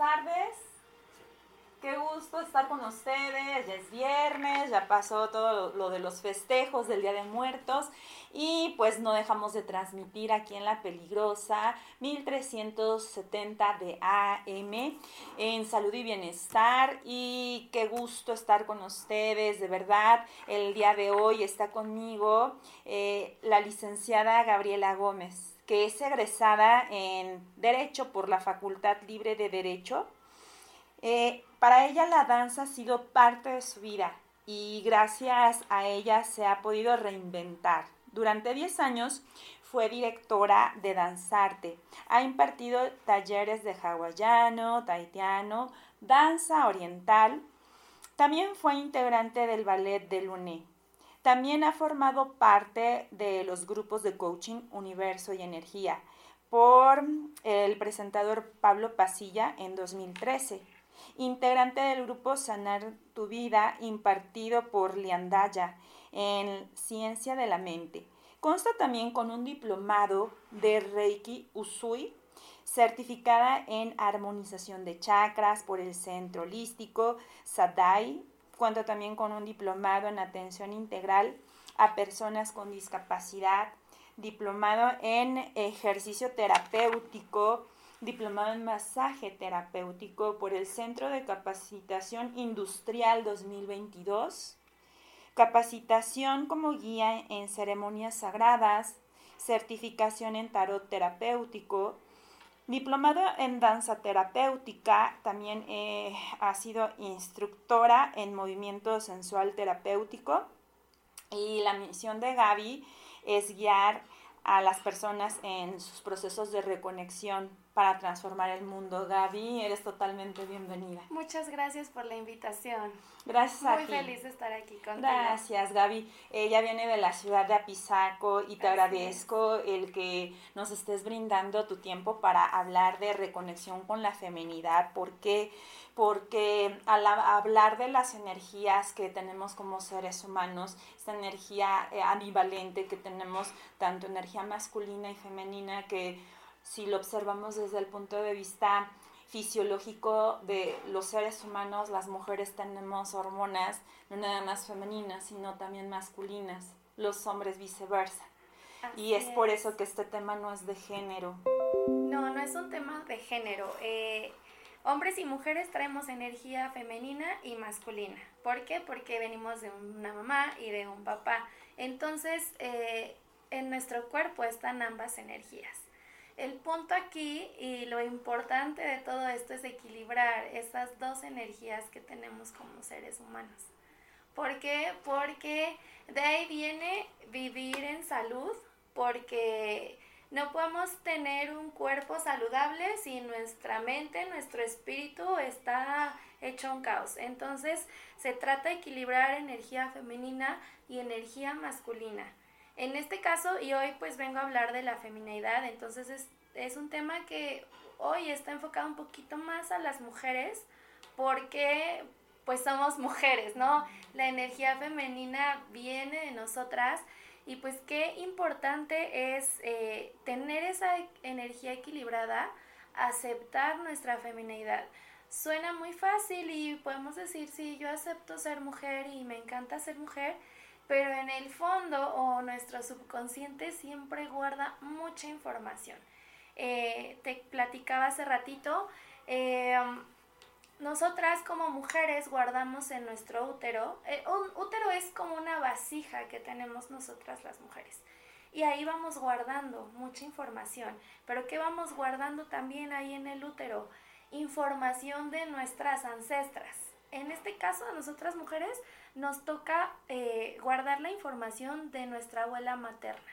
Tardes. Qué gusto estar con ustedes. Ya es viernes, ya pasó todo lo de los festejos del Día de Muertos y pues no dejamos de transmitir aquí en La Peligrosa 1370 de AM en Salud y Bienestar y qué gusto estar con ustedes, de verdad. El día de hoy está conmigo eh, la licenciada Gabriela Gómez, que es egresada en Derecho por la Facultad Libre de Derecho. Eh, para ella la danza ha sido parte de su vida y gracias a ella se ha podido reinventar. Durante 10 años fue directora de Danzarte. Ha impartido talleres de hawaiano, taitiano, danza oriental. También fue integrante del ballet de Luné. También ha formado parte de los grupos de coaching Universo y Energía por el presentador Pablo Pasilla en 2013 integrante del grupo Sanar tu Vida impartido por Liandaya en Ciencia de la Mente. Consta también con un diplomado de Reiki Usui, certificada en armonización de chakras por el Centro Holístico Sadai. Cuenta también con un diplomado en atención integral a personas con discapacidad, diplomado en ejercicio terapéutico, diplomado en masaje terapéutico por el Centro de Capacitación Industrial 2022, capacitación como guía en ceremonias sagradas, certificación en tarot terapéutico, diplomado en danza terapéutica, también eh, ha sido instructora en movimiento sensual terapéutico. Y la misión de Gaby es guiar a las personas en sus procesos de reconexión para transformar el mundo. Gaby, eres totalmente bienvenida. Muchas gracias por la invitación. Gracias a ti. Muy feliz de estar aquí contigo. Gracias, Gaby. Ella viene de la ciudad de Apizaco y te agradezco el que nos estés brindando tu tiempo para hablar de reconexión con la feminidad. ¿Por qué? Porque al hablar de las energías que tenemos como seres humanos, esta energía eh, ambivalente que tenemos, tanto energía masculina y femenina, que si lo observamos desde el punto de vista fisiológico de los seres humanos, las mujeres tenemos hormonas no nada más femeninas, sino también masculinas, los hombres viceversa. y es, por eso que este tema no es de género. No, no es un tema de género. Eh, hombres y mujeres traemos energía femenina y masculina. ¿Por qué? Porque venimos de una mamá y de un papá. Entonces, eh, en nuestro cuerpo están ambas energías. El punto aquí y lo importante de todo esto es equilibrar esas dos energías que tenemos como seres humanos. ¿Por qué? Porque de ahí viene vivir en salud, porque no podemos tener un cuerpo saludable si nuestra mente, nuestro espíritu está hecho un caos. Entonces se trata de equilibrar energía femenina y energía masculina. En este caso, y hoy pues vengo a hablar de la feminidad, entonces es, es un tema que hoy está enfocado un poquito más a las mujeres porque pues somos mujeres, ¿no? La energía femenina viene de nosotras y pues qué importante es eh, tener esa energía equilibrada, aceptar nuestra feminidad. Suena muy fácil y podemos decir, sí, yo acepto ser mujer y me encanta ser mujer, pero en el fondo o nuestro subconsciente siempre guarda mucha información. Eh, te platicaba hace ratito, eh, nosotras como mujeres guardamos en nuestro útero, eh, un útero es como una vasija que tenemos nosotras las mujeres. Y ahí vamos guardando mucha información. Pero ¿qué vamos guardando también ahí en el útero? Información de nuestras ancestras. En este caso, a nosotras mujeres nos toca eh, guardar la información de nuestra abuela materna,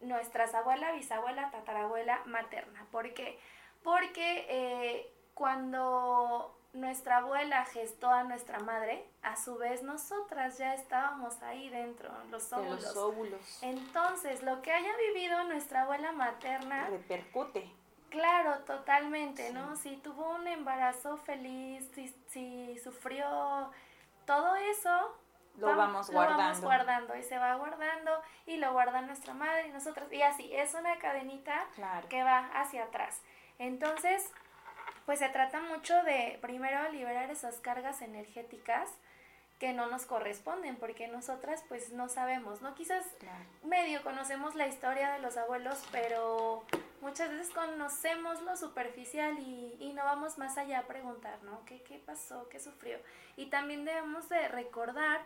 nuestras abuela, bisabuela, tatarabuela materna. ¿Por qué? Porque eh, cuando nuestra abuela gestó a nuestra madre, a su vez nosotras ya estábamos ahí dentro, los óvulos. los óvulos. Entonces, lo que haya vivido nuestra abuela materna repercute. Claro, totalmente, ¿no? Si tuvo un embarazo feliz, si, si sufrió todo eso lo vamos, guardando. Lo vamos guardando y se va guardando y lo guarda nuestra madre y nosotros. Y así, es una cadenita que va hacia atrás. Entonces, pues se trata mucho de primero liberar esas cargas energéticas que no nos corresponden, porque nosotras pues no sabemos, ¿no? Quizás medio conocemos la historia de los abuelos, pero muchas veces conocemos lo superficial y, no vamos más allá a preguntar, ¿no? ¿Qué, ¿Qué pasó? ¿Qué sufrió? Y también debemos de recordar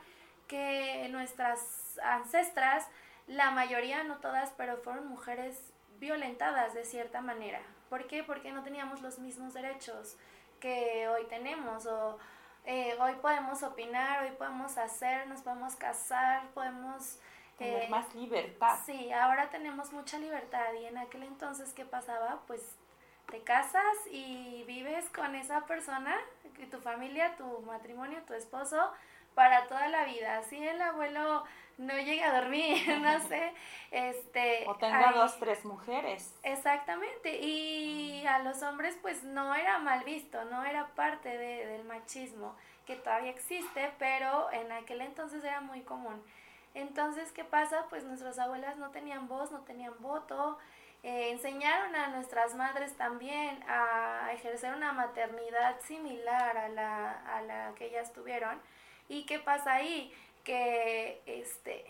que nuestras ancestras, la mayoría, no todas, pero fueron mujeres violentadas de cierta manera. ¿Por qué? Porque no teníamos los mismos derechos que hoy tenemos o eh, hoy podemos opinar, hoy podemos hacer, nos podemos casar, podemos... Tener eh, más libertad. Sí, ahora tenemos mucha libertad y en aquel entonces, ¿qué pasaba? Pues te casas y vives con esa persona, tu familia, tu matrimonio, tu esposo, para toda la vida. Así el abuelo no llega a dormir, no sé, este... O tenga dos, tres mujeres. Exactamente, y a los hombres pues no era mal visto, no era parte de, del machismo, que todavía existe, pero en aquel entonces era muy común. Entonces, ¿qué pasa? Pues nuestras abuelas no tenían voz, no tenían voto, eh, enseñaron a nuestras madres también a ejercer una maternidad similar a la, a la que ellas tuvieron. ¿Y qué pasa ahí? que este,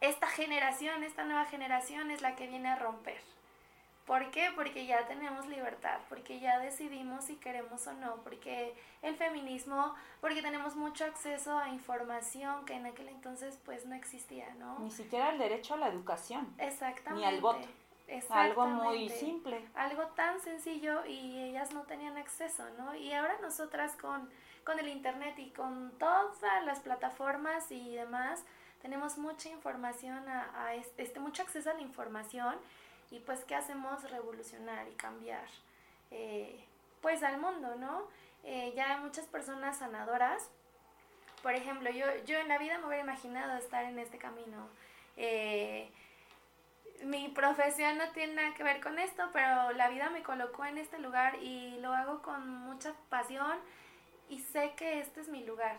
esta generación, esta nueva generación es la que viene a romper. ¿Por qué? Porque ya tenemos libertad, porque ya decidimos si queremos o no, porque el feminismo, porque tenemos mucho acceso a información que en aquel entonces pues no existía, ¿no? Ni siquiera el derecho a la educación. Exactamente. Ni al voto. Algo muy simple. Algo tan sencillo y ellas no tenían acceso, ¿no? Y ahora nosotras con con el Internet y con todas las plataformas y demás, tenemos mucha información, a, este, mucho acceso a la información y pues qué hacemos revolucionar y cambiar eh, pues al mundo, ¿no? Eh, ya hay muchas personas sanadoras. Por ejemplo, yo, yo en la vida me hubiera imaginado estar en este camino. Eh, mi profesión no tiene nada que ver con esto, pero la vida me colocó en este lugar y lo hago con mucha pasión y sé que este es mi lugar.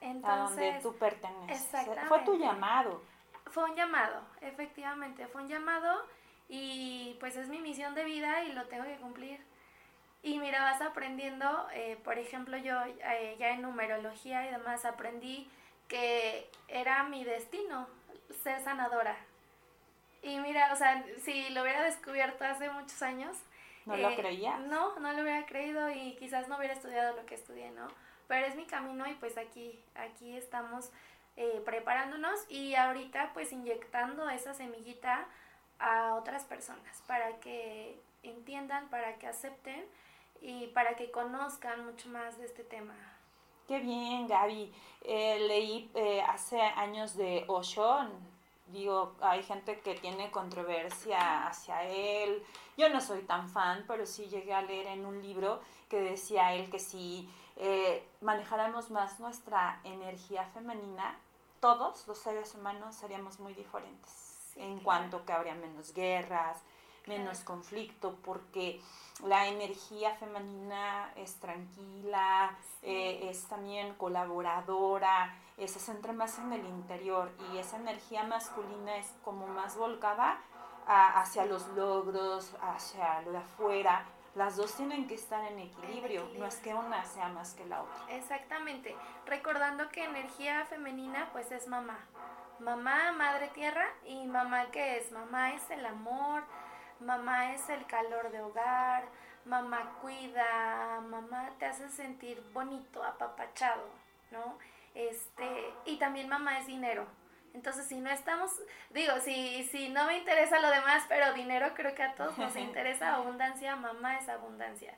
Entonces, a donde tú perteneces. Fue tu llamado. Fue un llamado, efectivamente, fue un llamado y pues es mi misión de vida y lo tengo que cumplir. Y mira, vas aprendiendo, eh, por ejemplo, yo eh, ya en numerología y demás aprendí que era mi destino ser sanadora. Y mira, o sea, si lo hubiera descubierto hace muchos años, ¿No lo eh, creía? No, no lo hubiera creído y quizás no hubiera estudiado lo que estudié, ¿no? Pero es mi camino y pues aquí, aquí estamos preparándonos y ahorita pues inyectando esa semillita a otras personas para que entiendan, para que acepten y para que conozcan mucho más de este tema. Qué bien, Gaby. Eh, leí hace años de Osho, digo, hay gente que tiene controversia hacia él. Yo no soy tan fan, pero sí llegué a leer en un libro que decía él que si eh, manejáramos más nuestra energía femenina, todos los seres humanos seríamos muy diferentes. En cuanto que habría menos guerras, menos conflicto, porque la energía femenina es tranquila, eh, es también colaboradora, eh, se centra más en el interior y esa energía masculina es como más volcada hacia los logros, hacia lo de afuera. Las dos tienen que estar en equilibrio, no es que una sea más que la otra. Exactamente, recordando que energía femenina pues es mamá. Mamá, madre tierra y mamá que es? Mamá es el amor, mamá es el calor de hogar, mamá cuida, mamá te hace sentir bonito, apapachado, ¿no? Este, y también mamá es dinero. Entonces, si no estamos, digo, si, si no me interesa lo demás, pero dinero creo que a todos nos interesa abundancia, mamá es abundancia.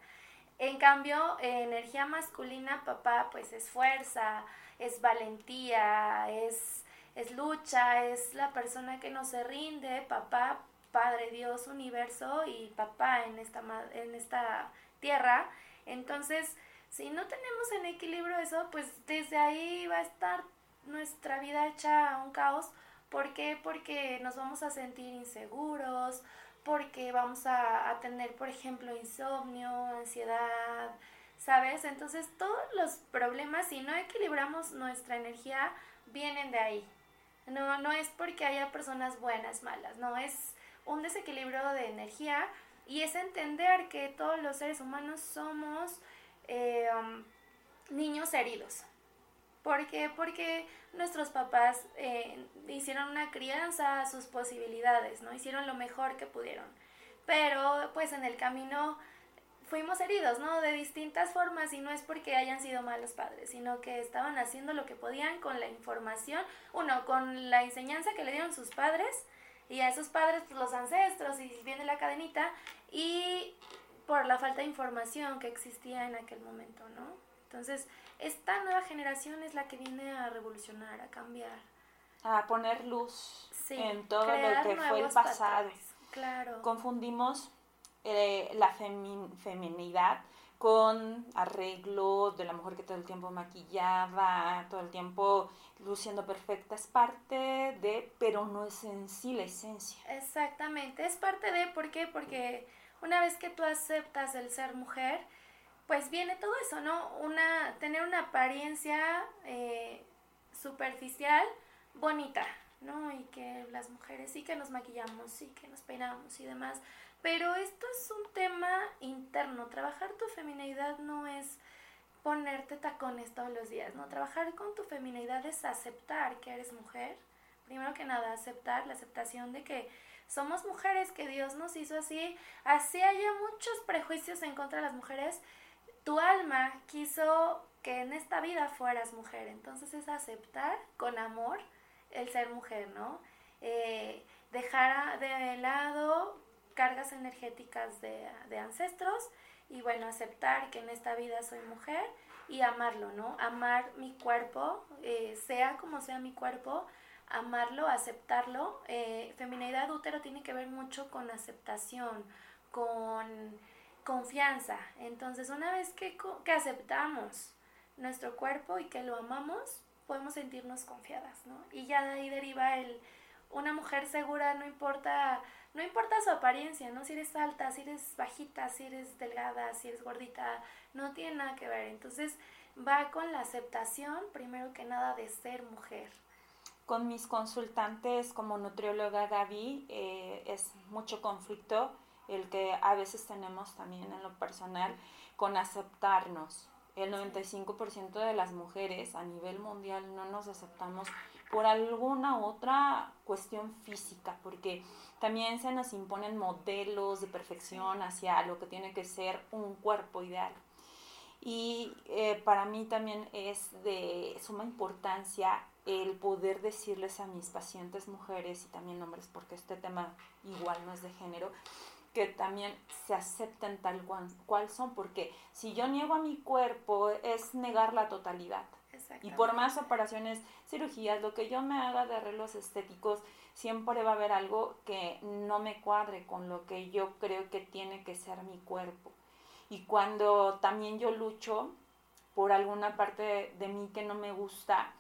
En cambio, energía masculina, papá, pues es fuerza, es valentía, es, es lucha, es la persona que no se rinde, papá, Padre, Dios, universo y papá en esta, en esta tierra. Entonces, si no tenemos en equilibrio eso, pues desde ahí va a estar nuestra vida hecha un caos. ¿Por qué? Porque nos vamos a sentir inseguros, porque vamos a, a tener, por ejemplo, insomnio, ansiedad, ¿sabes? Entonces todos los problemas, si no equilibramos nuestra energía, vienen de ahí. No, no es porque haya personas buenas, malas, no, es un desequilibrio de energía Y es entender que todos los seres humanos somos eh, um, niños heridos. ¿Por qué? Porque nuestros papás eh, hicieron una crianza a sus posibilidades, ¿no? Hicieron lo mejor que pudieron. Pero pues en el camino fuimos heridos, ¿no? De distintas formas y no es porque hayan sido malos padres, sino que estaban haciendo lo que podían con la información, uno, con la enseñanza que le dieron sus padres y a esos padres pues, los ancestros y viene la cadenita y por la falta de información que existía en aquel momento, ¿no? Entonces, esta nueva generación es la que viene a revolucionar, a cambiar. A poner luz en todo lo que fue el pasado. Claro. Confundimos eh, la feminidad con arreglo de la mujer que todo el tiempo maquillaba, todo el tiempo luciendo perfecta, es parte de, pero no es en sí la esencia. Exactamente, es parte de, ¿por qué? Porque una vez que tú aceptas el ser mujer, pues viene todo eso, ¿no? Una, tener una apariencia eh, superficial, bonita, ¿no? Y que las mujeres sí que nos maquillamos, sí que nos peinamos y demás. Pero esto es un tema interno. Trabajar tu feminidad no es ponerte tacones todos los días, ¿no? Trabajar con tu feminidad es aceptar que eres mujer. Primero que nada, aceptar la aceptación de que somos mujeres, que Dios nos hizo así. Así haya muchos prejuicios en contra de las mujeres. Tu alma quiso que en esta vida fueras mujer. Entonces es aceptar con amor el ser mujer, ¿no? Eh, dejar de lado cargas energéticas de, ancestros y bueno, aceptar que en esta vida soy mujer y amarlo, ¿no? Amar mi cuerpo, eh, sea como sea mi cuerpo, amarlo, aceptarlo. Eh, feminidad útero tiene que ver mucho con aceptación, con confianza. Entonces, una vez que, que aceptamos nuestro cuerpo y que lo amamos, podemos sentirnos confiadas, ¿no? Y ya de ahí deriva el, una mujer segura, no importa no importa su apariencia, ¿no? Si eres alta, si eres bajita, si eres delgada, si eres gordita, no tiene nada que ver. Entonces va con la aceptación, primero que nada, de ser mujer. Con mis consultantes como nutrióloga Gaby eh, es mucho conflicto el que a veces tenemos también en lo personal con aceptarnos. El 95% de las mujeres a nivel mundial no nos aceptamos por alguna otra cuestión física, porque también se nos imponen modelos de perfección hacia lo que tiene que ser un cuerpo ideal. Y eh, para mí también es de suma importancia el poder decirles a mis pacientes mujeres y también hombres, porque este tema igual no es de género, que también se acepten tal cual, cual son, porque si yo niego a mi cuerpo es negar la totalidad. Y por más operaciones, cirugías, lo que yo me haga de arreglos estéticos, siempre va a haber algo que no me cuadre con lo que yo creo que tiene que ser mi cuerpo. Y cuando también yo lucho por alguna parte de, mí que no me gusta,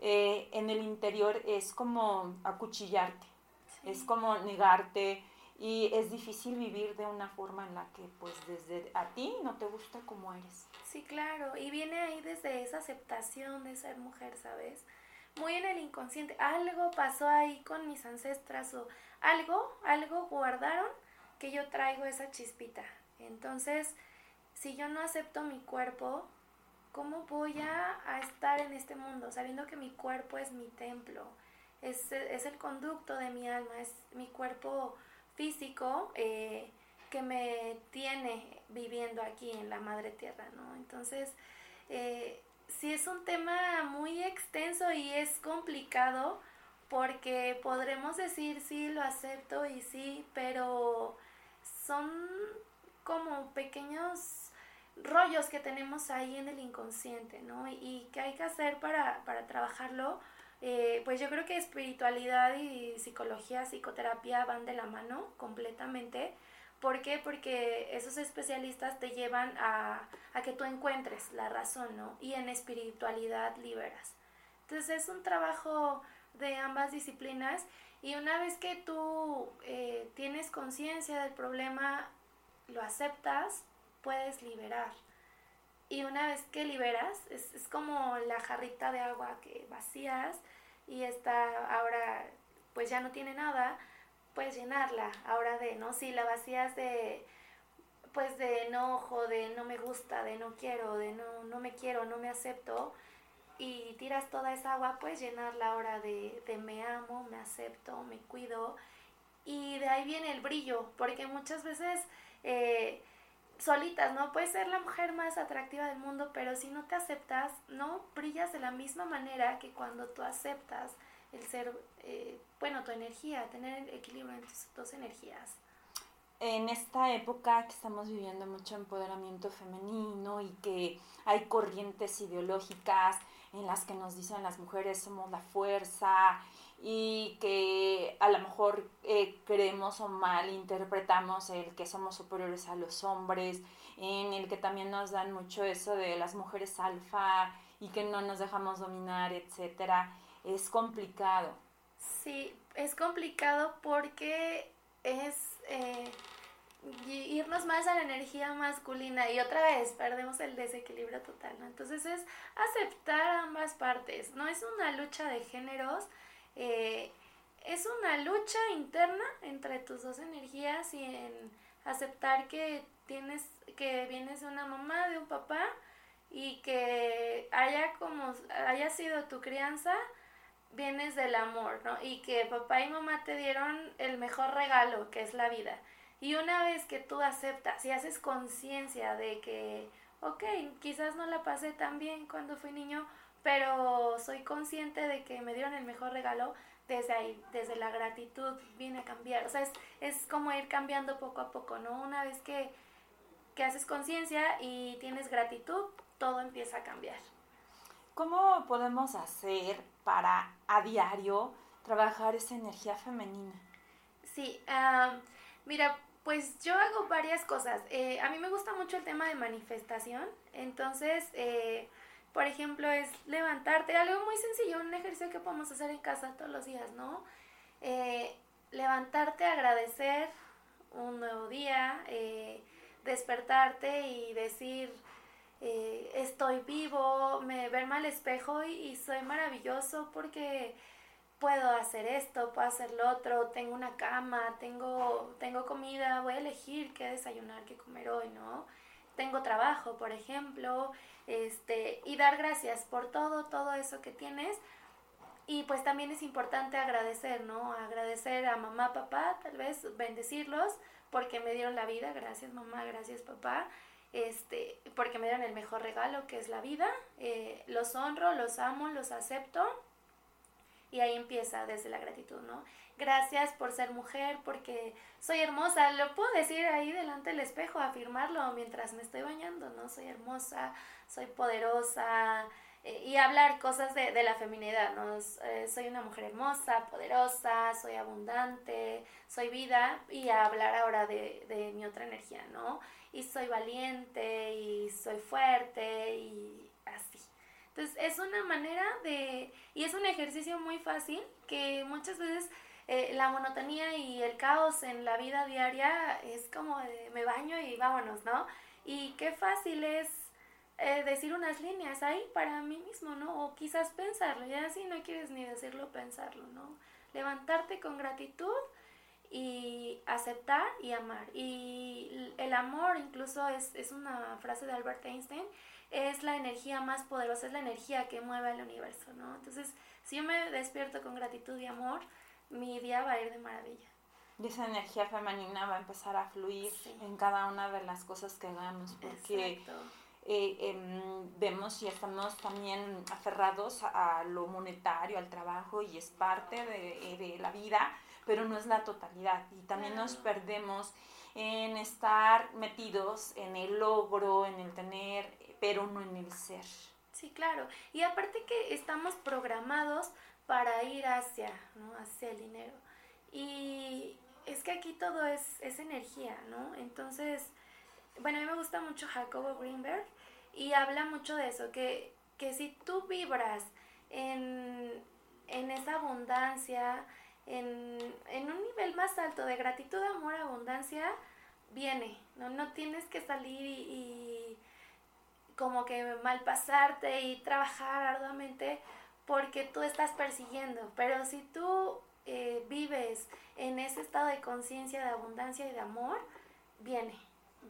eh, en el interior es como acuchillarte, es como negarte, y es difícil vivir de una forma en la que pues desde a ti no te gusta como eres. Sí, claro, y viene ahí desde esa aceptación de ser mujer, ¿sabes? Muy en el inconsciente, algo pasó ahí con mis ancestras o algo, algo guardaron que yo traigo esa chispita. Entonces, si yo no acepto mi cuerpo, ¿cómo voy a, a estar en este mundo sabiendo que mi cuerpo es mi templo? Es, es el conducto de mi alma, es mi cuerpo físico eh, que me tiene viviendo aquí en la madre tierra, ¿no? Entonces, eh, sí es un tema muy extenso y es complicado porque podremos decir sí, lo acepto y sí, pero son como pequeños rollos que tenemos ahí en el inconsciente, ¿no? Y, y que hay que hacer para, para trabajarlo eh, pues yo creo que espiritualidad y psicología, psicoterapia van de la mano completamente. ¿Por qué? Porque esos especialistas te llevan a, a, que tú encuentres la razón, ¿no? Y en espiritualidad liberas. Entonces es un trabajo de ambas disciplinas y una vez que tú eh, tienes conciencia del problema, lo aceptas, puedes liberar. Y una vez que liberas, es, es como la jarrita de agua que vacías y está ahora pues ya no tiene nada, puedes llenarla ahora de, ¿no? Si la vacías de, pues de enojo, de no me gusta, de no quiero, de no, no me quiero, no me acepto, y tiras toda esa agua, puedes llenarla ahora de, de me amo, me acepto, me cuido, y de ahí viene el brillo, porque muchas veces... Eh, solitas, ¿no? Puedes ser la mujer más atractiva del mundo, pero si no te aceptas, no brillas de la misma manera que cuando tú aceptas el ser, eh, bueno, tu energía, tener equilibrio entre tus dos energías. En esta época que estamos viviendo mucho empoderamiento femenino y que hay corrientes ideológicas en las que nos dicen las mujeres somos la fuerza y que a lo mejor eh, creemos o mal interpretamos el que somos superiores a los hombres, en el que también nos dan mucho eso de las mujeres alfa y que no nos dejamos dominar, etcétera, es complicado. Sí, es complicado porque es eh, irnos más a la energía masculina y otra vez perdemos el desequilibrio total. Entonces es aceptar ambas partes, no es una lucha de géneros, eh, es una lucha interna entre tus dos energías y en aceptar que tienes, que vienes de una mamá, de un papá y que haya como haya sido tu crianza, vienes del amor, ¿no? Y que papá y mamá te dieron el mejor regalo, que es la vida. Y una vez que tú aceptas y haces conciencia de que, ok, quizás no la pasé tan bien cuando fui niño, pero soy consciente de que me dieron el mejor regalo, desde ahí, desde la gratitud viene a cambiar. O sea, es, es como ir cambiando poco a poco, ¿no? Una vez que, que haces conciencia y tienes gratitud, todo empieza a cambiar. ¿Cómo podemos hacer para a diario trabajar esa energía femenina? Sí, mira, pues yo hago varias cosas. Eh, a mí me gusta mucho el tema de manifestación, entonces... Eh, por ejemplo, es levantarte, algo muy sencillo, un ejercicio que podemos hacer en casa todos los días, ¿no? Eh, levantarte, agradecer un nuevo día, eh, despertarte y decir, eh, estoy vivo, me verme al espejo y, y, soy maravilloso porque puedo hacer esto, puedo hacer lo otro, tengo una cama, tengo, tengo comida, voy a elegir qué desayunar, qué comer hoy, ¿no? Tengo trabajo, por ejemplo, este, y dar gracias por todo, todo eso que tienes. Y pues también es importante agradecer, ¿no? Agradecer a mamá, papá, tal vez bendecirlos porque me dieron la vida, gracias mamá, gracias papá, este, porque me dieron el mejor regalo que es la vida, eh, los honro, los amo, los acepto y ahí empieza desde la gratitud, ¿no? Gracias por ser mujer, porque soy hermosa. Lo puedo decir ahí delante del espejo, afirmarlo mientras me estoy bañando, ¿no? Soy hermosa, soy poderosa. Eh, y hablar cosas de, de la feminidad, ¿no? Eh, soy una mujer hermosa, poderosa, soy abundante, soy vida. Y hablar ahora de, de mi otra energía, ¿no? Y soy valiente, y soy fuerte, y así. Entonces es una manera de, y es un ejercicio muy fácil que muchas veces eh, la monotonía y el caos en la vida diaria es como me baño y vámonos, ¿no? Y qué fácil es eh, decir unas líneas ahí para mí mismo, ¿no? O quizás pensarlo, ya si no quieres ni decirlo, pensarlo, ¿no? Levantarte con gratitud y aceptar y amar. Y el amor incluso es, es una frase de Albert Einstein es la energía más poderosa, es la energía que mueve al universo, ¿no? Entonces, si yo me despierto con gratitud y amor, mi día va a ir de maravilla. Y esa energía femenina va a empezar a fluir en cada una de las cosas que hagamos, porque eh, em, vemos y estamos también aferrados a, lo monetario, al trabajo, y es parte de, de, la vida, pero no es la totalidad. Y también nos perdemos en estar metidos en el logro, en el tener pero no en el ser. Sí, claro. Y aparte que estamos programados para ir hacia, ¿no? Hacia el dinero. Y es que aquí todo es, es energía, ¿no? Entonces, bueno, a mí me gusta mucho Jacobo Greenberg y habla mucho de eso, que, que si tú vibras en, en esa abundancia, en, en, un nivel más alto de gratitud, amor, abundancia, viene, ¿no? No tienes que salir y como que mal pasarte y trabajar arduamente porque tú estás persiguiendo. Pero si tú eh, vives en ese estado de conciencia, de abundancia y de amor, viene,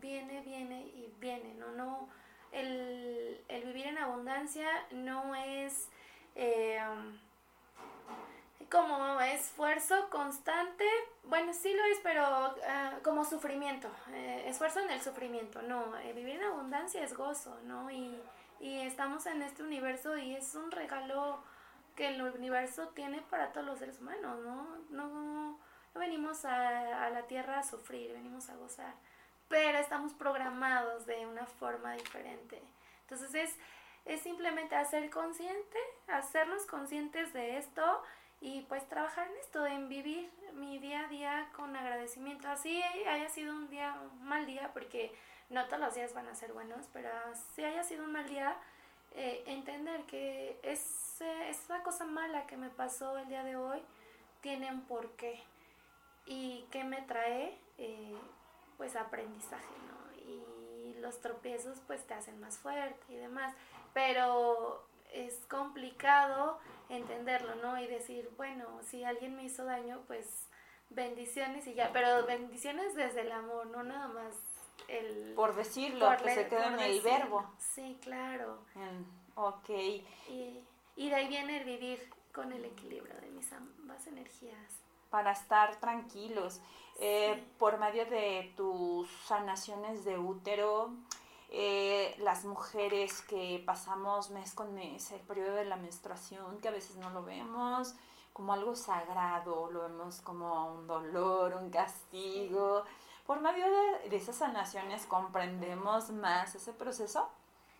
viene, viene y viene, ¿no? no el, vivir en abundancia no es eh, como esfuerzo constante, bueno, sí lo es, pero ah, como sufrimiento, eh, esfuerzo en el sufrimiento, no, eh, vivir en abundancia es gozo, ¿no? Y, y estamos en este universo y es un regalo que el universo tiene para todos los seres humanos, ¿no? No, no venimos a, a la tierra a sufrir, venimos a gozar, pero estamos programados de una forma diferente. Entonces es, es simplemente hacer consciente, hacernos conscientes de esto y pues trabajar en esto, en vivir mi día a día con agradecimiento. Así haya sido un día, un mal día, porque no todos los días van a ser buenos, pero si haya sido un mal día, eh, entender que es, esa cosa mala que me pasó el día de hoy tiene un porqué y que me trae eh, pues aprendizaje, ¿no? Y los tropiezos pues te hacen más fuerte y demás, pero es complicado entenderlo, ¿no? Y decir, bueno, si alguien me hizo daño, pues bendiciones y ya, pero bendiciones desde el amor, no nada más el... Por decirlo, que se quede en el verbo. Sí, claro. ok. Y, y de ahí viene el vivir con el equilibrio de mis ambas energías. Para estar tranquilos. Eh, por medio de tus sanaciones de útero, eh, las mujeres que pasamos mes con mes el periodo de la menstruación, que a veces no lo vemos como algo sagrado, lo vemos como un dolor, un castigo. Por medio de, esas sanaciones comprendemos más ese proceso.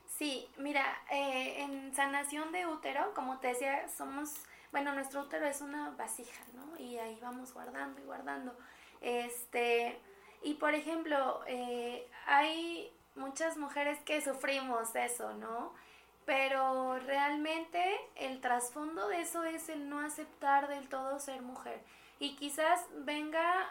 Sí, mira, eh, en sanación de útero, como te decía, somos, bueno, nuestro útero es una vasija, ¿no? Y ahí vamos guardando y guardando. Este, y por ejemplo, eh, hay muchas mujeres que sufrimos eso, ¿no? Pero realmente el trasfondo de eso es el no aceptar del todo ser mujer. Y quizás venga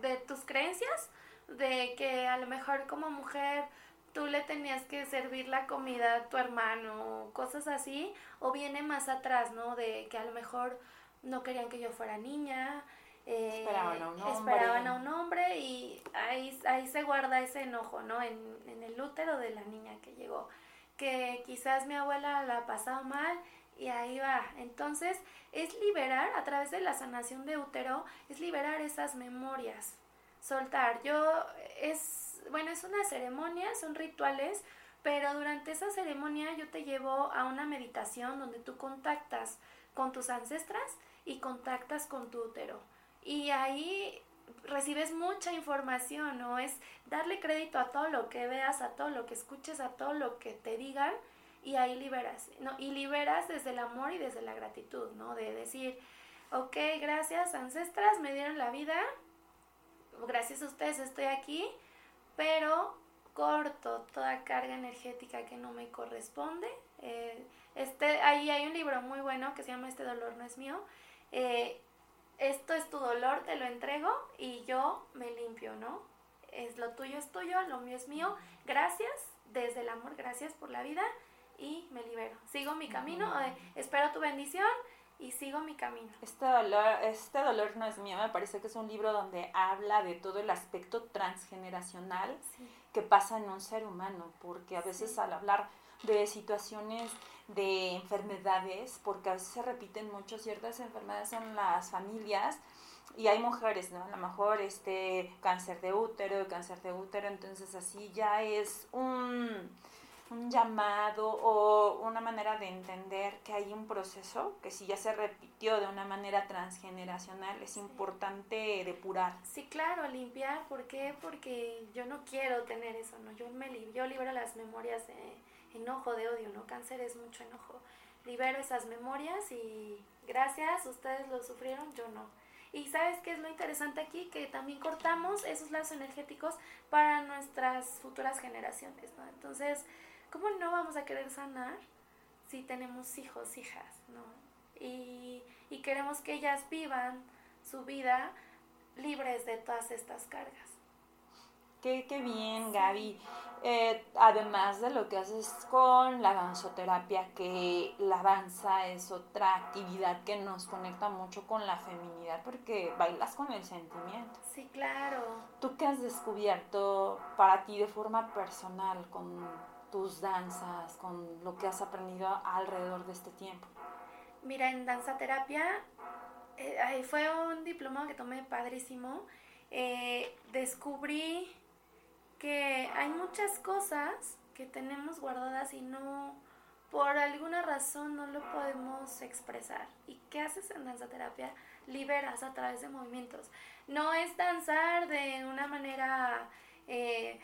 de tus creencias, de que a lo mejor como mujer tú le tenías que servir la comida a tu hermano, cosas así, o viene más atrás, ¿no? De que a lo mejor no querían que yo fuera niña, eh, esperaban a un hombre. Esperaban a un hombre y ahí, ahí se guarda ese enojo, ¿no? En, en el útero de la niña que llegó. Que quizás mi abuela la ha pasado mal y ahí va. Entonces, es liberar a través de la sanación de útero, es liberar esas memorias, soltar. Yo, es, bueno, es una ceremonia, son rituales, pero durante esa ceremonia yo te llevo a una meditación donde tú contactas con tus ancestras y contactas con tu útero. Y ahí recibes mucha información, ¿no? Es darle crédito a todo lo que veas, a todo lo que escuches, a todo lo que te digan y ahí liberas, ¿no? Y liberas desde el amor y desde la gratitud, ¿no? De decir, ok, gracias ancestras, me dieron la vida, gracias a ustedes estoy aquí, pero corto toda carga energética que no me corresponde. Eh, este, ahí hay un libro muy bueno que se llama Este dolor no es mío. Eh, esto es tu dolor, te lo entrego y yo me limpio, ¿no? Es lo tuyo es tuyo, lo mío es mío. Gracias, desde el amor, gracias por la vida y me libero. Sigo mi camino, eh, espero tu bendición y sigo mi camino. Este dolor, este dolor no es mío, me parece que es un libro donde habla de todo el aspecto transgeneracional que pasa en un ser humano, porque a veces al hablar de situaciones de enfermedades, porque a veces se repiten mucho ciertas enfermedades en las familias y hay mujeres, ¿no? A lo mejor este cáncer de útero, cáncer de útero, entonces así ya es un, un llamado o una manera de entender que hay un proceso que si ya se repitió de una manera transgeneracional es importante depurar. Sí, claro, limpiar, ¿por qué? Porque yo no quiero tener eso, ¿no? Yo me yo libero las memorias de enojo, de odio, ¿no? Cáncer es mucho enojo. Libero esas memorias y gracias, ustedes lo sufrieron, yo no. Y sabes qué es lo interesante aquí, que también cortamos esos lazos energéticos para nuestras futuras generaciones, ¿no? Entonces, ¿cómo no vamos a querer sanar si tenemos hijos, hijas, ¿no? Y, y queremos que ellas vivan su vida libres de todas estas cargas. Qué, qué bien, Gaby. Eh, además de lo que haces con la danzoterapia, que la danza es otra actividad que nos conecta mucho con la feminidad porque bailas con el sentimiento. Sí, claro. ¿Tú qué has descubierto para ti de forma personal con tus danzas, con lo que has aprendido alrededor de este tiempo? Mira, en danzaterapia eh, fue un diploma que tomé padrísimo. Eh, descubrí que hay muchas cosas que tenemos guardadas y no, por alguna razón no lo podemos expresar. ¿Y qué haces en danzaterapia? Liberas a través de movimientos. No es danzar de una manera, eh,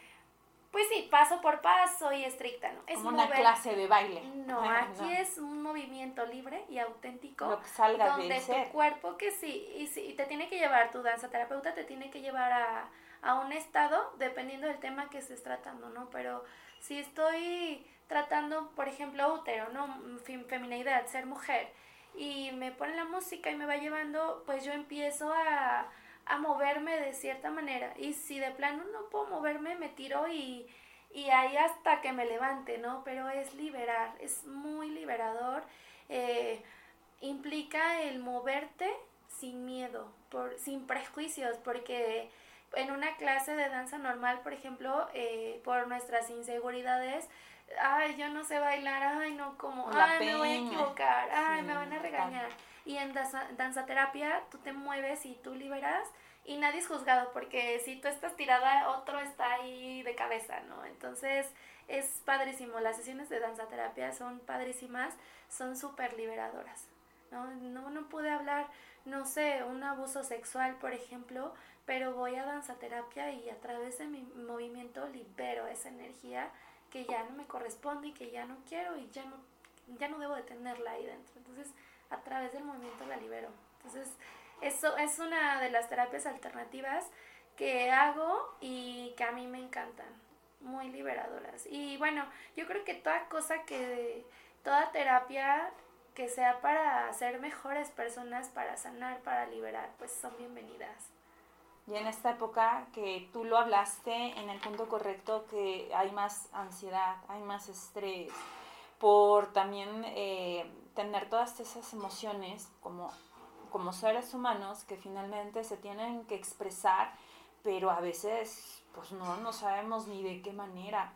pues sí, paso por paso y estricta, ¿no? Es Como una clase de baile. No, aquí es un movimiento libre y auténtico. Lo que salga donde tu cuerpo, que sí, y, sí, y te tiene que llevar, tu danza terapeuta te tiene que llevar a a un estado dependiendo del tema que estés tratando, ¿no? Pero si estoy tratando, por ejemplo, útero, ¿no? Feminidad, ser mujer, y me pone la música y me va llevando, pues yo empiezo a, a moverme de cierta manera. Y si de plano no puedo moverme, me tiro y, y ahí hasta que me levante, ¿no? Pero es liberar, es muy liberador. Eh, implica el moverte sin miedo, por, sin prejuicios, porque en una clase de danza normal, por ejemplo, eh, por nuestras inseguridades, ay, yo no sé bailar, ay, no, como, ay, me voy a equivocar, ay, me van a regañar. Y en danza, danzaterapia tú te mueves y tú liberas y nadie es juzgado porque si tú estás tirada, otro está ahí de cabeza, ¿no? Entonces es padrísimo, las sesiones de danzaterapia son padrísimas, son súper liberadoras, ¿no? ¿no? No pude hablar, no sé, un abuso sexual, por ejemplo, pero voy a danzaterapia y a través de mi movimiento libero esa energía que ya no me corresponde y que ya no quiero y ya no, ya no debo de tenerla ahí dentro. Entonces, a través del movimiento la libero. Entonces, eso es una de las terapias alternativas que hago y que a mí me encantan, muy liberadoras. Y bueno, yo creo que toda cosa que, toda terapia que sea para ser mejores personas, para sanar, para liberar, pues son bienvenidas. Y en esta época que tú lo hablaste en el punto correcto, que hay más ansiedad, hay más estrés, por también eh, tener todas esas emociones como, como seres humanos que finalmente se tienen que expresar, pero a veces pues no, no sabemos ni de qué manera.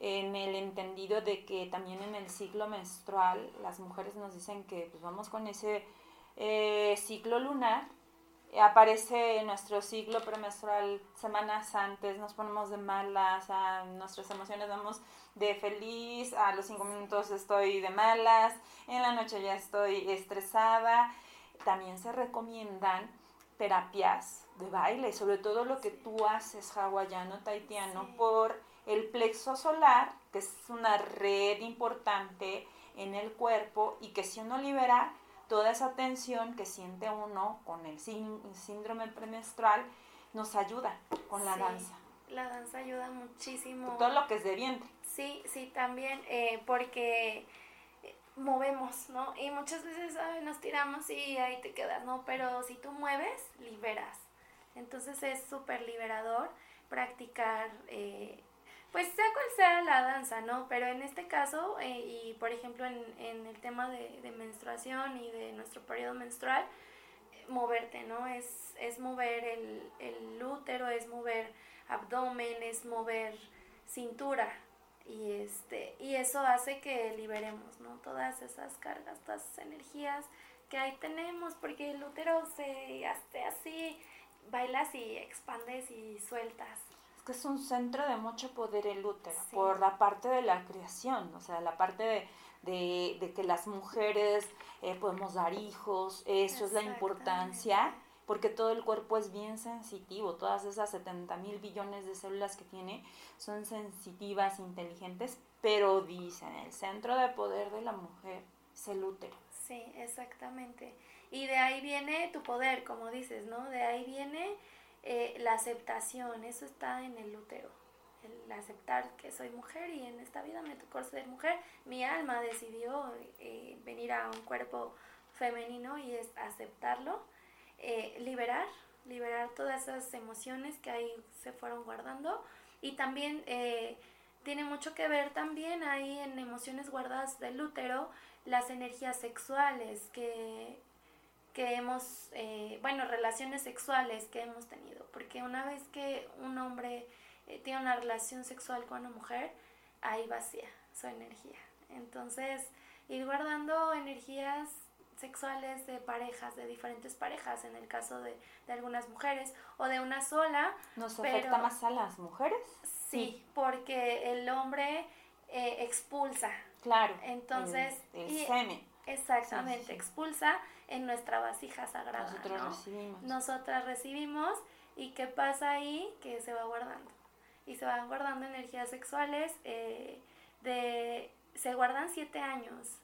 En el entendido de que también en el ciclo menstrual las mujeres nos dicen que pues vamos con ese eh, ciclo lunar aparece nuestro ciclo premenstrual semanas antes, nos ponemos de malas, a nuestras emociones vamos de feliz, a los cinco minutos estoy de malas, en la noche ya estoy estresada. También se recomiendan terapias de baile, sobre todo lo que tú haces hawaiano, taitiano, por el plexo solar, que es una red importante en el cuerpo y que si uno libera toda esa tensión que siente uno con el síndrome premenstrual nos ayuda con la danza. La danza ayuda muchísimo. Todo lo que es de vientre. Sí, sí, también, eh, porque eh, movemos, ¿no? Y muchas veces nos tiramos y ahí te quedas, ¿no? Pero si tú mueves, liberas. Entonces es súper liberador practicar eh, pues sea cual sea la danza, ¿no? Pero en este caso, eh, y por ejemplo en, en el tema de, menstruación y de nuestro periodo menstrual, eh, moverte, ¿no? Es, es mover el, el útero, es mover abdomen, es mover cintura. Y, este, y eso hace que liberemos, ¿no? Todas esas cargas, todas esas energías que ahí tenemos, porque el útero se hace así, bailas y expandes y sueltas que es un centro de mucho poder el útero, por la parte de la creación, o sea, la parte de, de, que las mujeres eh, podemos dar hijos, eso es la importancia, porque todo el cuerpo es bien sensitivo, todas esas 70 mil billones de células que tiene son sensitivas, inteligentes, pero dicen, el centro de poder de la mujer es el útero. Sí, exactamente. Y de ahí viene tu poder, como dices, ¿no? De ahí viene eh, la aceptación, eso está en el útero. El aceptar que soy mujer y en esta vida me tocó ser mujer. Mi alma decidió eh, venir a un cuerpo femenino y es aceptarlo, eh, liberar, liberar todas esas emociones que ahí se fueron guardando y también tiene mucho que ver también ahí en emociones guardadas del útero, las energías sexuales que, que hemos, eh, bueno, relaciones sexuales que hemos tenido. Porque una vez que un hombre eh, tiene una relación sexual con una mujer, ahí vacía su energía. Entonces, ir guardando energías sexuales de parejas, de diferentes parejas, en el caso de, algunas mujeres o de una sola. ¿Nos afecta más a las mujeres? Sí, porque el hombre eh, expulsa. Claro. Entonces, el, semen. Exactamente, expulsa en nuestra vasija sagrada. Nosotros recibimos. Nosotras recibimos y ¿qué pasa ahí? Que se va guardando. Y se van guardando energías sexuales eh, de... Se guardan siete años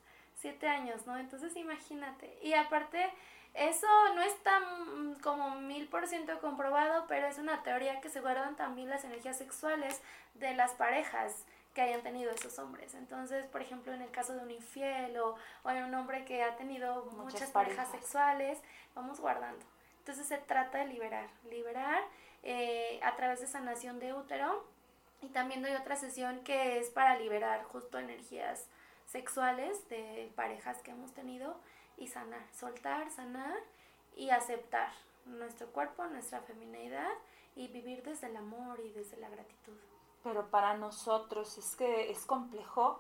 siete años, ¿no? Entonces imagínate. Y aparte, eso no está mm, como mil por ciento comprobado, pero es una teoría que se guardan también las energías sexuales de las parejas que hayan tenido esos hombres. Entonces, por ejemplo, en el caso de un infiel o, o en un hombre que ha tenido muchas, parejas. sexuales, vamos guardando. Entonces se trata de liberar, liberar eh, a través de sanación de útero. Y también doy otra sesión que es para liberar justo energías sexuales de parejas que hemos tenido y sanar, soltar, sanar y aceptar nuestro cuerpo, nuestra feminidad y vivir desde el amor y desde la gratitud. Pero para nosotros es que es complejo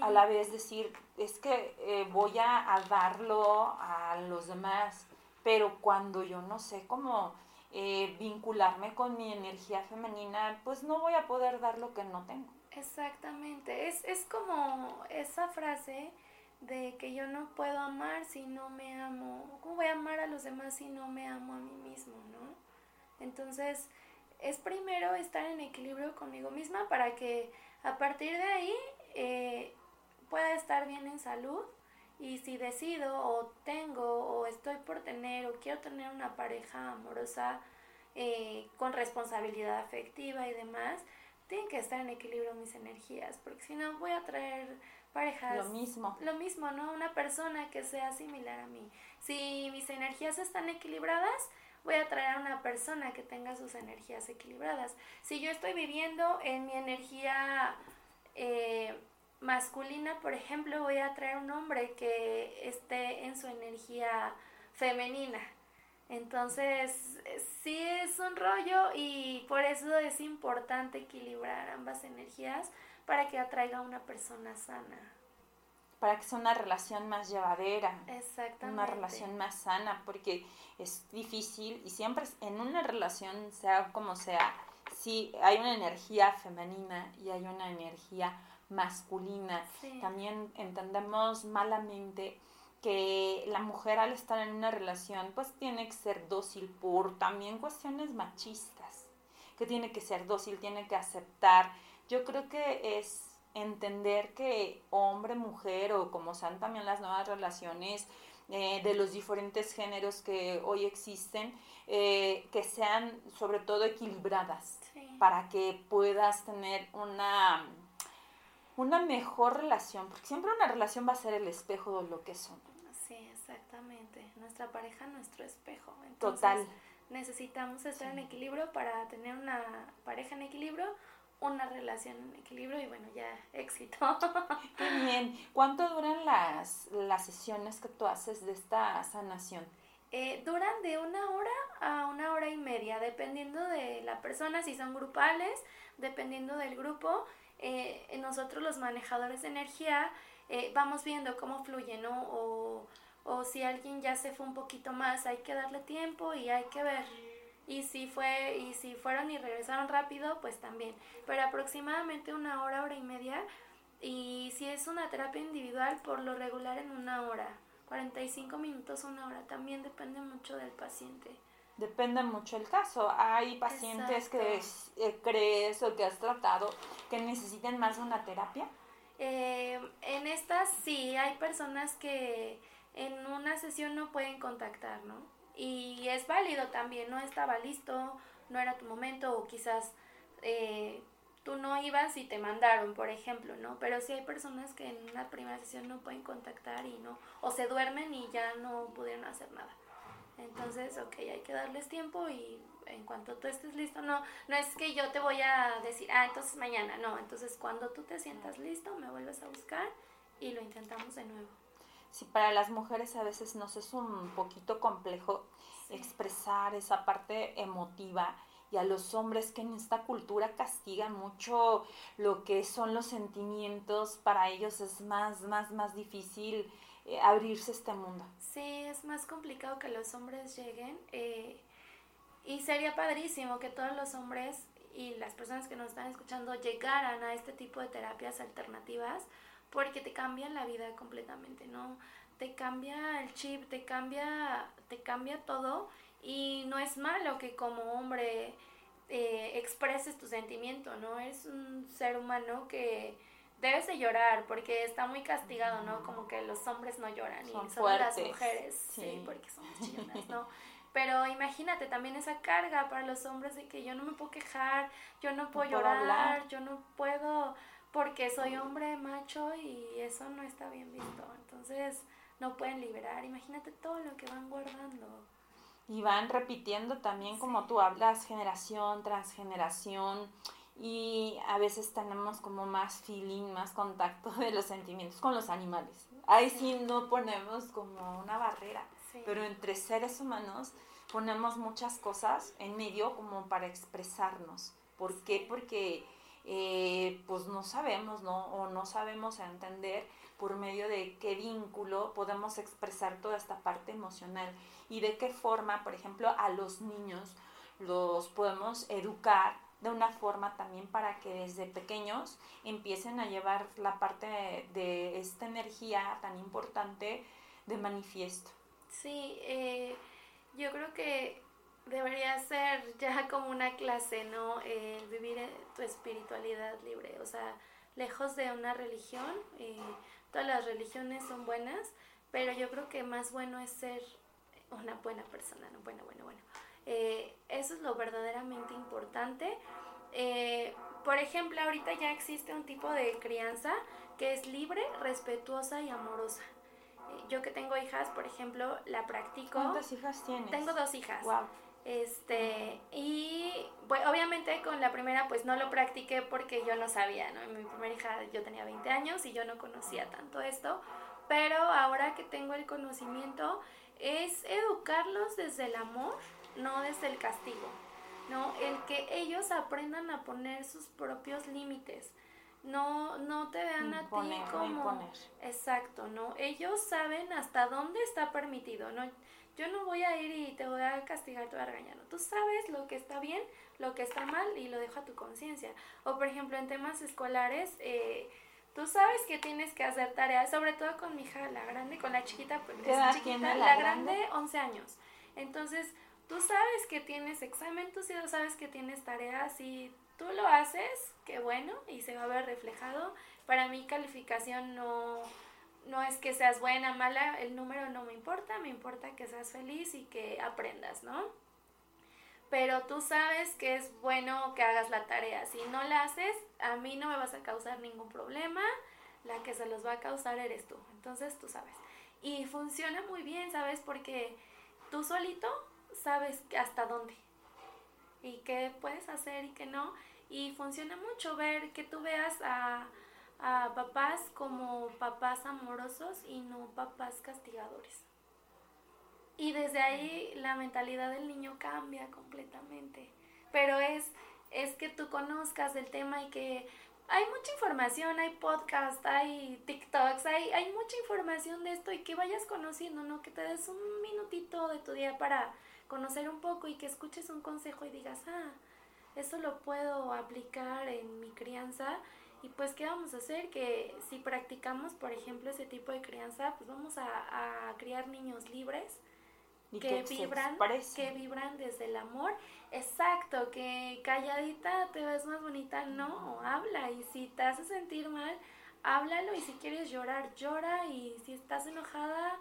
a la vez decir, es que eh, voy a, darlo a los demás, pero cuando yo no sé cómo eh, vincularme con mi energía femenina, pues no voy a poder dar lo que no tengo. Exactamente, es, es como esa frase de que yo no puedo amar si no me amo. ¿Cómo voy a amar a los demás si no me amo a mí mismo, no? Entonces, es primero estar en equilibrio conmigo misma para que a partir de ahí eh, pueda estar bien en salud y si decido o tengo o estoy por tener o quiero tener una pareja amorosa eh, con responsabilidad afectiva y demás, tienen que estar en equilibrio mis energías, porque si no voy a traer parejas. Lo mismo. Lo mismo, ¿no? Una persona que sea similar a mí. Si mis energías están equilibradas, voy a traer a una persona que tenga sus energías equilibradas. Si yo estoy viviendo en mi energía eh, masculina, por ejemplo, voy a traer un hombre que esté en su energía femenina. Entonces, sí es un rollo y por eso es importante equilibrar ambas energías para que atraiga a una persona sana. Para que sea una relación más llevadera. Exactamente. Una relación más sana, porque es difícil y siempre en una relación, sea como sea, si hay una energía femenina y hay una energía masculina, también entendemos malamente que la mujer al estar en una relación pues tiene que ser dócil por también cuestiones machistas, que tiene que ser dócil, tiene que aceptar. Yo creo que es entender que hombre, mujer o como sean también las nuevas relaciones eh, de los diferentes géneros que hoy existen, eh, que sean sobre todo equilibradas para que puedas tener una una mejor relación, porque siempre una relación va a ser el espejo de lo que son. Sí, exactamente. Nuestra pareja, nuestro espejo. Total. Necesitamos estar en equilibrio para tener una pareja en equilibrio, una relación en equilibrio y bueno, ya éxito. Muy bien. ¿Cuánto duran las, las sesiones que tú haces de esta sanación? Eh, duran de una hora a una hora y media, dependiendo de la persona, si son grupales, dependiendo del grupo. Eh, nosotros los manejadores de energía eh, vamos viendo cómo fluye, ¿no? O, o si alguien ya se fue un poquito más, hay que darle tiempo y hay que ver. Y si fue y si fueron y regresaron rápido, pues también. Pero aproximadamente una hora, hora y media. Y si es una terapia individual, por lo regular en una hora. 45 minutos, una hora. También depende mucho del paciente. Depende mucho el caso. Hay pacientes que eh, crees o que has tratado que necesiten más de una terapia. Eh, en estas sí, hay personas que en una sesión no pueden contactar, ¿no? Y es válido también, no estaba listo, no era tu momento o quizás eh, tú no ibas y te mandaron, por ejemplo, ¿no? Pero sí hay personas que en una primera sesión no pueden contactar y no, o se duermen y ya no pudieron hacer nada. Entonces, ok, hay que darles tiempo y en cuanto tú estés listo, no, no es que yo te voy a decir, ah, entonces mañana, no, entonces cuando tú te sientas listo, me vuelves a buscar y lo intentamos de nuevo. Sí, para las mujeres a veces nos es un poquito complejo expresar esa parte emotiva y a los hombres que en esta cultura castigan mucho lo que son los sentimientos, para ellos es más, más, más difícil eh, abrirse este mundo. Sí, es más complicado que los hombres lleguen. Eh, y sería padrísimo que todos los hombres y las personas que nos están escuchando llegaran a este tipo de terapias alternativas porque te cambian la vida completamente, ¿no? Te cambia el chip, te cambia, te cambia todo y no es malo que como hombre eh, expreses tu sentimiento, ¿no? Es un ser humano que debes de llorar porque está muy castigado, ¿no? Como que los hombres no lloran y son las mujeres, sí, porque son chillonas, ¿no? Pero imagínate también esa carga para los hombres de que yo no me puedo quejar, yo no puedo llorar, yo no puedo porque soy hombre macho y eso no está bien visto. Entonces no pueden liberar. Imagínate todo lo que van guardando. Y van repitiendo también como tú hablas, generación tras generación. Y a veces tenemos como más feeling, más contacto de los sentimientos con los animales. Ahí sí, no ponemos como una barrera. Pero entre seres humanos ponemos muchas cosas en medio como para expresarnos. ¿Por qué? Porque eh, pues no sabemos, ¿no? O no sabemos entender por medio de qué vínculo podemos expresar toda esta parte emocional y de qué forma, por ejemplo, a los niños los podemos educar de una forma también para que desde pequeños empiecen a llevar la parte de, esta energía tan importante de manifiesto. Sí, eh, yo creo que debería ser ya como una clase, ¿no? El vivir tu espiritualidad libre, o sea, lejos de una religión. Eh, todas las religiones son buenas, pero yo creo que más bueno es ser una buena persona, ¿no? Bueno, bueno, bueno. Eh, eso es lo verdaderamente importante. Eh, por ejemplo, ahorita ya existe un tipo de crianza que es libre, respetuosa y amorosa yo que tengo hijas, por ejemplo, la practico. ¿Cuántas hijas tienes? Tengo dos hijas. Wow. Este, y obviamente con la primera pues no lo practiqué porque yo no sabía, ¿no? Mi primera hija yo tenía 20 años y yo no conocía tanto esto, pero ahora que tengo el conocimiento es educarlos desde el amor, no desde el castigo, ¿no? El que ellos aprendan a poner sus propios límites no, no te vean a ti como exacto, no, ellos saben hasta dónde está permitido, no, yo no voy a ir y te voy a castigar, te voy a regañar, tú sabes lo que está bien, lo que está mal y lo dejo a tu conciencia. O por ejemplo en temas escolares, eh, tú sabes que tienes que hacer tareas, sobre todo con mi hija, la grande, con la chiquita, pues es chiquita, la, grande? grande 11 años. Entonces, tú sabes que tienes examen, tú sabes que tienes tareas y tú lo haces, qué bueno, y se va a ver reflejado. Para mí calificación no, no es que seas buena, mala, el número no me importa, me importa que seas feliz y que aprendas, ¿no? Pero tú sabes que es bueno que hagas la tarea. Si no la haces, a mí no me vas a causar ningún problema. La que se los va a causar eres tú. Entonces tú sabes. Y funciona muy bien, ¿sabes? Porque tú solito sabes hasta dónde y qué puedes hacer y qué no. Y funciona mucho ver que tú veas a, a papás como papás amorosos y no papás castigadores. Y desde ahí la mentalidad del niño cambia completamente. Pero es, es que tú conozcas el tema y que hay mucha información, hay podcast, hay TikToks, hay, hay mucha información de esto y que vayas conociendo, ¿no? Que te des un minutito de tu día para conocer un poco y que escuches un consejo y digas, ah, eso lo puedo aplicar en mi crianza. Y pues, ¿qué vamos a hacer? Que si practicamos, por ejemplo, ese tipo de crianza, pues vamos a, criar niños libres, que, vibran, que vibran desde el amor. Exacto, que calladita te ves más bonita, no, habla. Y si te hace sentir mal, háblalo. Y si quieres llorar, llora. Y si estás enojada,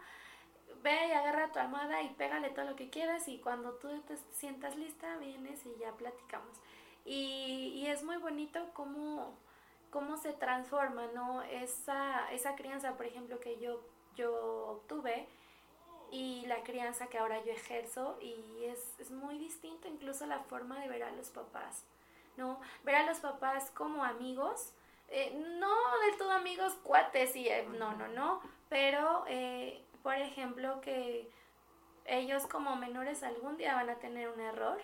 ve y agarra tu almohada y pégale todo lo que quieras y cuando tú te sientas lista vienes y ya platicamos. Y, y es muy bonito cómo, cómo se transforma, ¿no? Esa, esa crianza, por ejemplo, que yo, yo obtuve y la crianza que ahora yo ejerzo y es, es muy distinto incluso la forma de ver a los papás, ¿no? Ver a los papás como amigos, eh, no del todo amigos, cuates y eh, no, no, no, pero eh, por ejemplo que ellos como menores algún día van a tener un error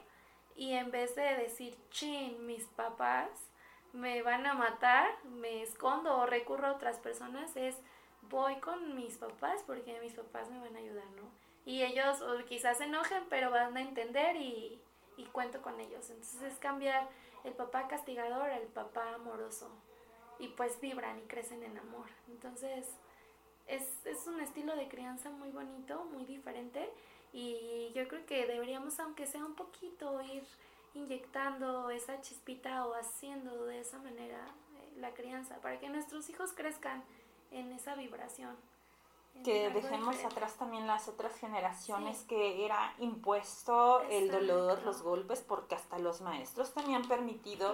y en vez de decir, chin, mis papás me van a matar, me escondo o recurro a otras personas, es voy con mis papás porque mis papás me van a ayudar, ¿no? Y ellos quizás se enojen, pero van a entender y, y cuento con ellos. Entonces es cambiar el papá castigador al papá amoroso. Y pues vibran y crecen en amor. Entonces es, es un estilo de crianza muy bonito, muy diferente. Y yo creo que deberíamos, aunque sea un poquito, ir inyectando esa chispita o haciendo de esa manera eh, la crianza para que nuestros hijos crezcan en esa vibración. Que dejemos atrás también las otras generaciones que era impuesto el dolor, los golpes, porque hasta los maestros tenían permitido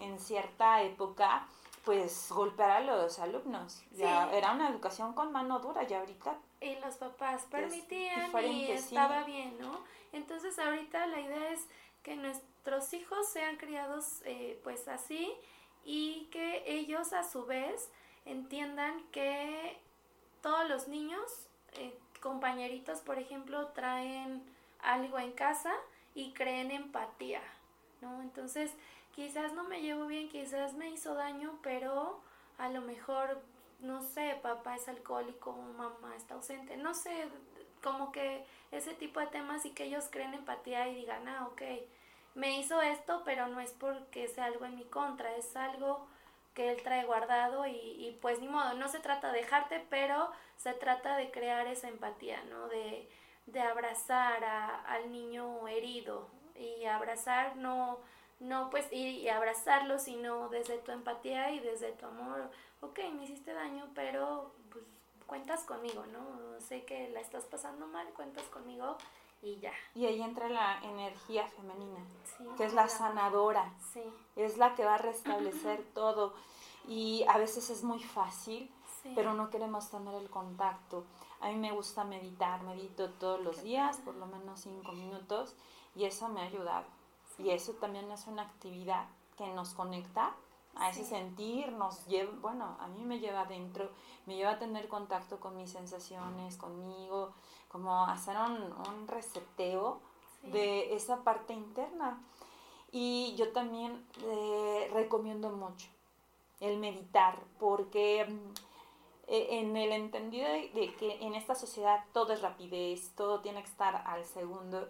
en cierta época pues golpear a los alumnos. Ya era una educación con mano dura y ahorita y los papás permitían y estaba bien, ¿no? Entonces ahorita la idea es que nuestros hijos sean criados eh, pues así y que ellos a su vez entiendan que todos los niños, eh, compañeritos, por ejemplo, traen algo en casa y creen empatía, ¿no? Entonces, quizás no me llevo bien, quizás me hizo daño, pero a lo mejor, no sé, papá es alcohólico, mamá está ausente, no sé, como que ese tipo de temas y que ellos creen empatía y digan, ah, ok, me hizo esto, pero no es porque sea algo en mi contra, es algo que él trae guardado y, pues ni modo, no se trata de dejarte, pero se trata de crear esa empatía, ¿no? De, abrazar al niño herido y abrazar no, no pues y, abrazarlo, sino desde tu empatía y desde tu amor, ok, me hiciste daño, pero pues cuentas conmigo, ¿no? Sé que la estás pasando mal, cuentas conmigo y ya. Y ahí entra la energía femenina, que es la sanadora, sí. es la que va a restablecer todo. Y a veces es muy fácil, pero no queremos tener el contacto. A mí me gusta meditar, medito todos los días, por lo menos cinco minutos, y eso me ha ayudado. Y eso también es una actividad que nos conecta a ese sentir, nos lleva, bueno, a mí me lleva adentro, me lleva a tener contacto con mis sensaciones, conmigo, como hacer un, un reseteo de esa parte interna. Y yo también eh, recomiendo mucho el meditar, porque mm, e, en el entendido de, que en esta sociedad todo es rapidez, todo tiene que estar al segundo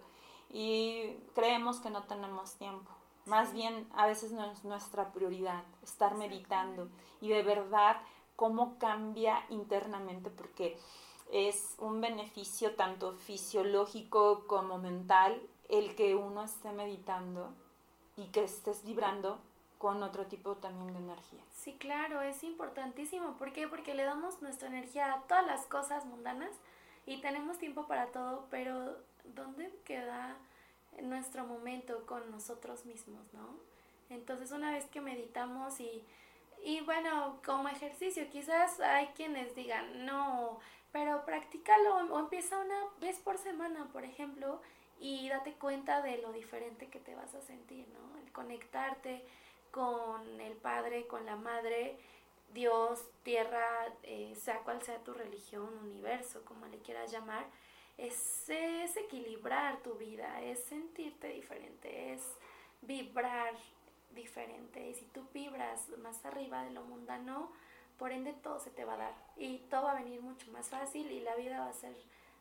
y creemos que no tenemos tiempo. Más bien, a veces no es nuestra prioridad estar meditando y de verdad cómo cambia internamente, porque es un beneficio tanto fisiológico como mental el que uno esté meditando y que estés vibrando con otro tipo también de energía. Sí, claro, es importantísimo. ¿Por qué? Porque le damos nuestra energía a todas las cosas mundanas y tenemos tiempo para todo, pero ¿dónde queda nuestro momento con nosotros mismos, no? Entonces, una vez que meditamos y, y bueno, como ejercicio, quizás hay quienes digan, no, pero practícalo o empieza una vez por semana, por ejemplo, y date cuenta de lo diferente que te vas a sentir, ¿no? El conectarte con el Padre, con la Madre, Dios, tierra, eh, sea cual sea tu religión, universo, como le quieras llamar, es, es equilibrar tu vida, es sentirte diferente, es vibrar diferente. Y si tú vibras más arriba de lo mundano, por ende todo se te va a dar y todo va a venir mucho más fácil y la vida va a ser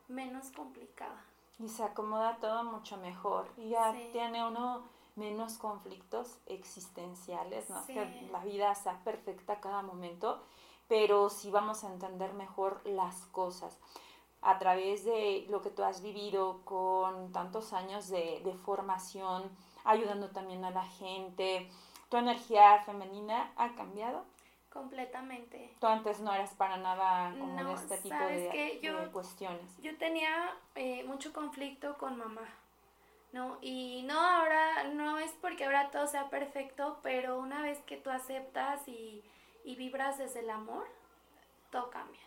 menos complicada. Y se acomoda todo mucho mejor. Y ya tiene uno menos conflictos existenciales, no que la vida sea perfecta a cada momento, pero sí vamos a entender mejor las cosas a través de lo que tú has vivido con tantos años de, formación, ayudando también a la gente. ¿Tu energía femenina ha cambiado? Completamente. Tú antes no eras para nada como de este tipo de, cuestiones. Yo tenía eh, mucho conflicto con mamá. ¿no? Y no ahora, no es porque ahora todo sea perfecto, pero una vez que tú aceptas y, vibras desde el amor, todo cambia.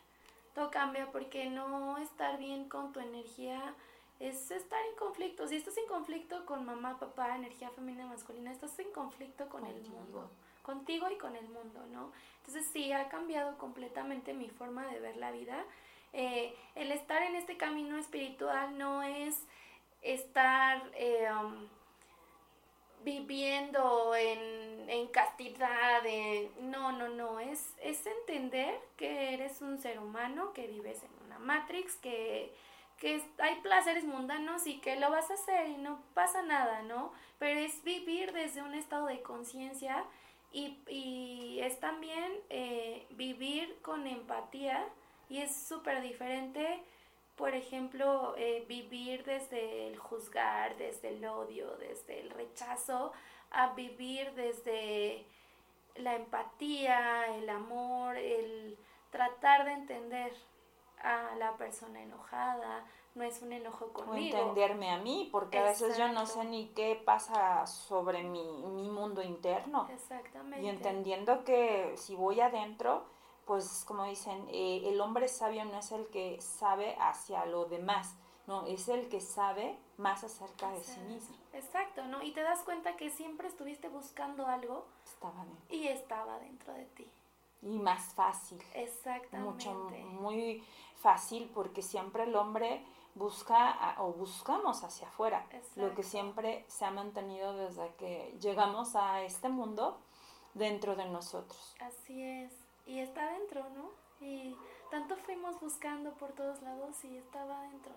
todo cambia porque no estar bien con tu energía es estar en conflicto. Si estás en conflicto con mamá, papá, energía femenina, masculina, estás en conflicto con el mundo, contigo y con el mundo, ¿no? Entonces sí, ha cambiado completamente mi forma de ver la vida. Eh, el estar en este camino espiritual no es estar eh, um, viviendo en, en castidad, no, no, no, es, es entender que eres un ser humano, que vives en una matrix, que que hay placeres mundanos y que lo vas a hacer y no pasa nada, ¿no? Pero es vivir desde un estado de conciencia y, y, es también eh, vivir con empatía y es súper diferente, por ejemplo, eh, vivir desde el juzgar, desde el odio, desde el rechazo, a vivir desde la empatía, el amor, el tratar de entender a la persona enojada, no es un enojo conmigo. O entenderme a mí, porque a veces yo no sé ni qué pasa sobre mi, mi mundo interno. Exactamente. Y entendiendo que si voy adentro, pues como dicen, eh, el hombre sabio no es el que sabe hacia lo demás, no, es el que sabe más acerca de sí mismo. Exacto, ¿no? Y te das cuenta que siempre estuviste buscando algo. Estaba dentro. Y estaba dentro de ti y más fácil. Exactamente. Mucho, muy fácil porque siempre el hombre busca o buscamos hacia afuera, lo que siempre se ha mantenido desde que llegamos a este mundo dentro de nosotros. Así es, y está dentro, ¿no? Y tanto fuimos buscando por todos lados y estaba dentro.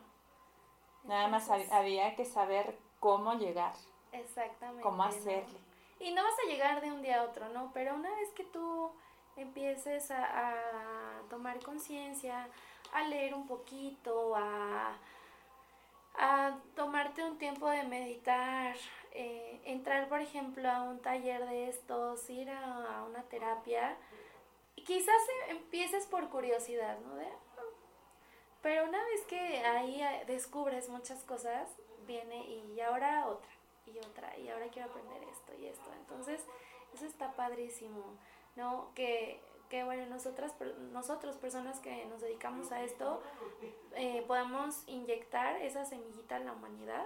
Nada más había que saber cómo llegar. Exactamente. Cómo hacerle. Y no vas a llegar de un día a otro, ¿no? Pero una vez que tú empieces a, tomar conciencia, a leer un poquito, a, a, tomarte un tiempo de meditar, eh, entrar, por ejemplo, a un taller de estos, ir a, una terapia. Quizás empieces por curiosidad, ¿no? pero una vez que ahí eh, descubres muchas cosas, viene y ahora otra, y otra, y ahora quiero aprender esto y esto. Entonces, eso está padrísimo. ¿no? Que, que bueno, nosotras, nosotros, personas que nos dedicamos a esto, eh, podamos inyectar esa semillita en la humanidad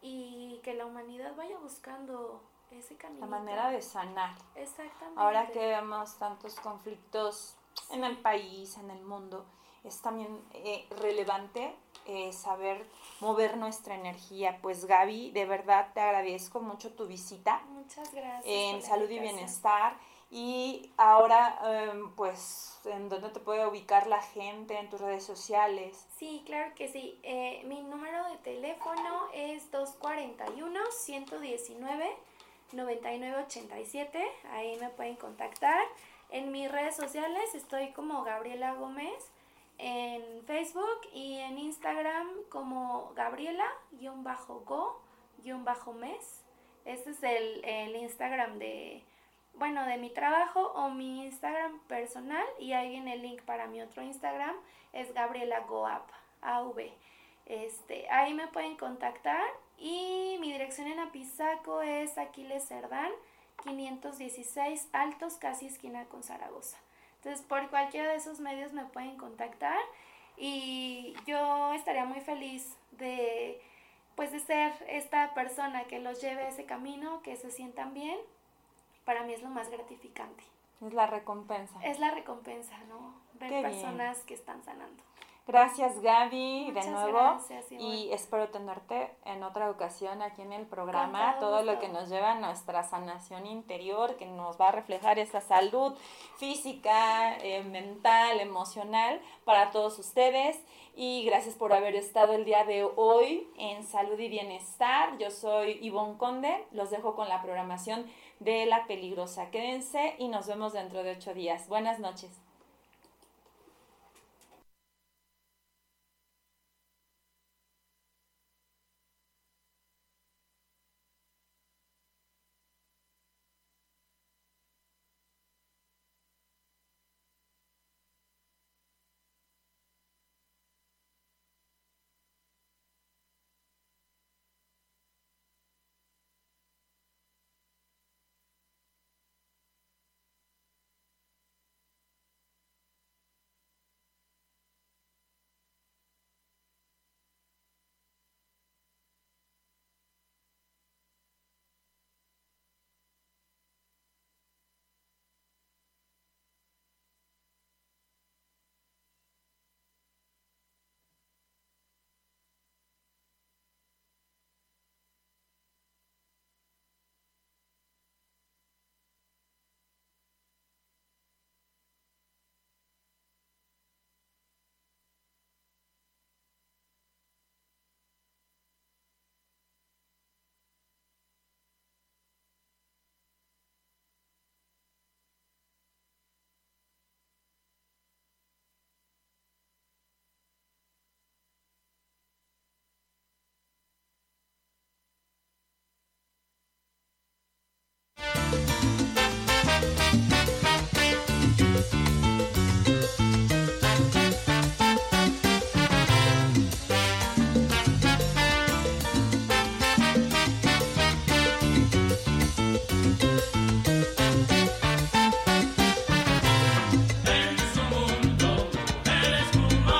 y que la humanidad vaya buscando ese camino. La manera de sanar. Exactamente. Ahora que vemos tantos conflictos en el país, en el mundo, es también eh, relevante eh, saber mover nuestra energía. Pues Gaby, de verdad te agradezco mucho tu visita. Muchas gracias. En salud y bienestar. Y ahora, em, pues, ¿en dónde te puede ubicar la gente? ¿En tus redes sociales? Sí, claro que sí. Eh, mi número de teléfono es 241-119-9987. Ahí me pueden contactar. En mis redes sociales estoy como Gabriela Gómez en Facebook y en Instagram como Gabriela-go-mes. Este es el, el Instagram de bueno, de mi trabajo o mi Instagram personal y ahí en el link para mi otro Instagram es Gabriela Goap, AV. Este, ahí me pueden contactar y mi dirección en Apizaco es Aquiles Cerdán 516 Altos, casi esquina con Zaragoza. Entonces, por cualquiera de esos medios me pueden contactar y yo estaría muy feliz de pues de ser esta persona que los lleve a ese camino, que se sientan bien para mí es lo más gratificante. Es la recompensa. Es la recompensa, ¿no? Ver personas que están sanando. Gracias Gaby, de nuevo. Gracias, y espero tenerte en otra ocasión aquí en el programa. Todo, lo que nos lleva a nuestra sanación interior, que nos va a reflejar esa salud física, eh, mental, emocional para todos ustedes. Y gracias por haber estado el día de hoy en Salud y Bienestar. Yo soy Ivonne Conde. Los dejo con la programación de La Peligrosa. Quédense y nos vemos dentro de ocho días. Buenas noches.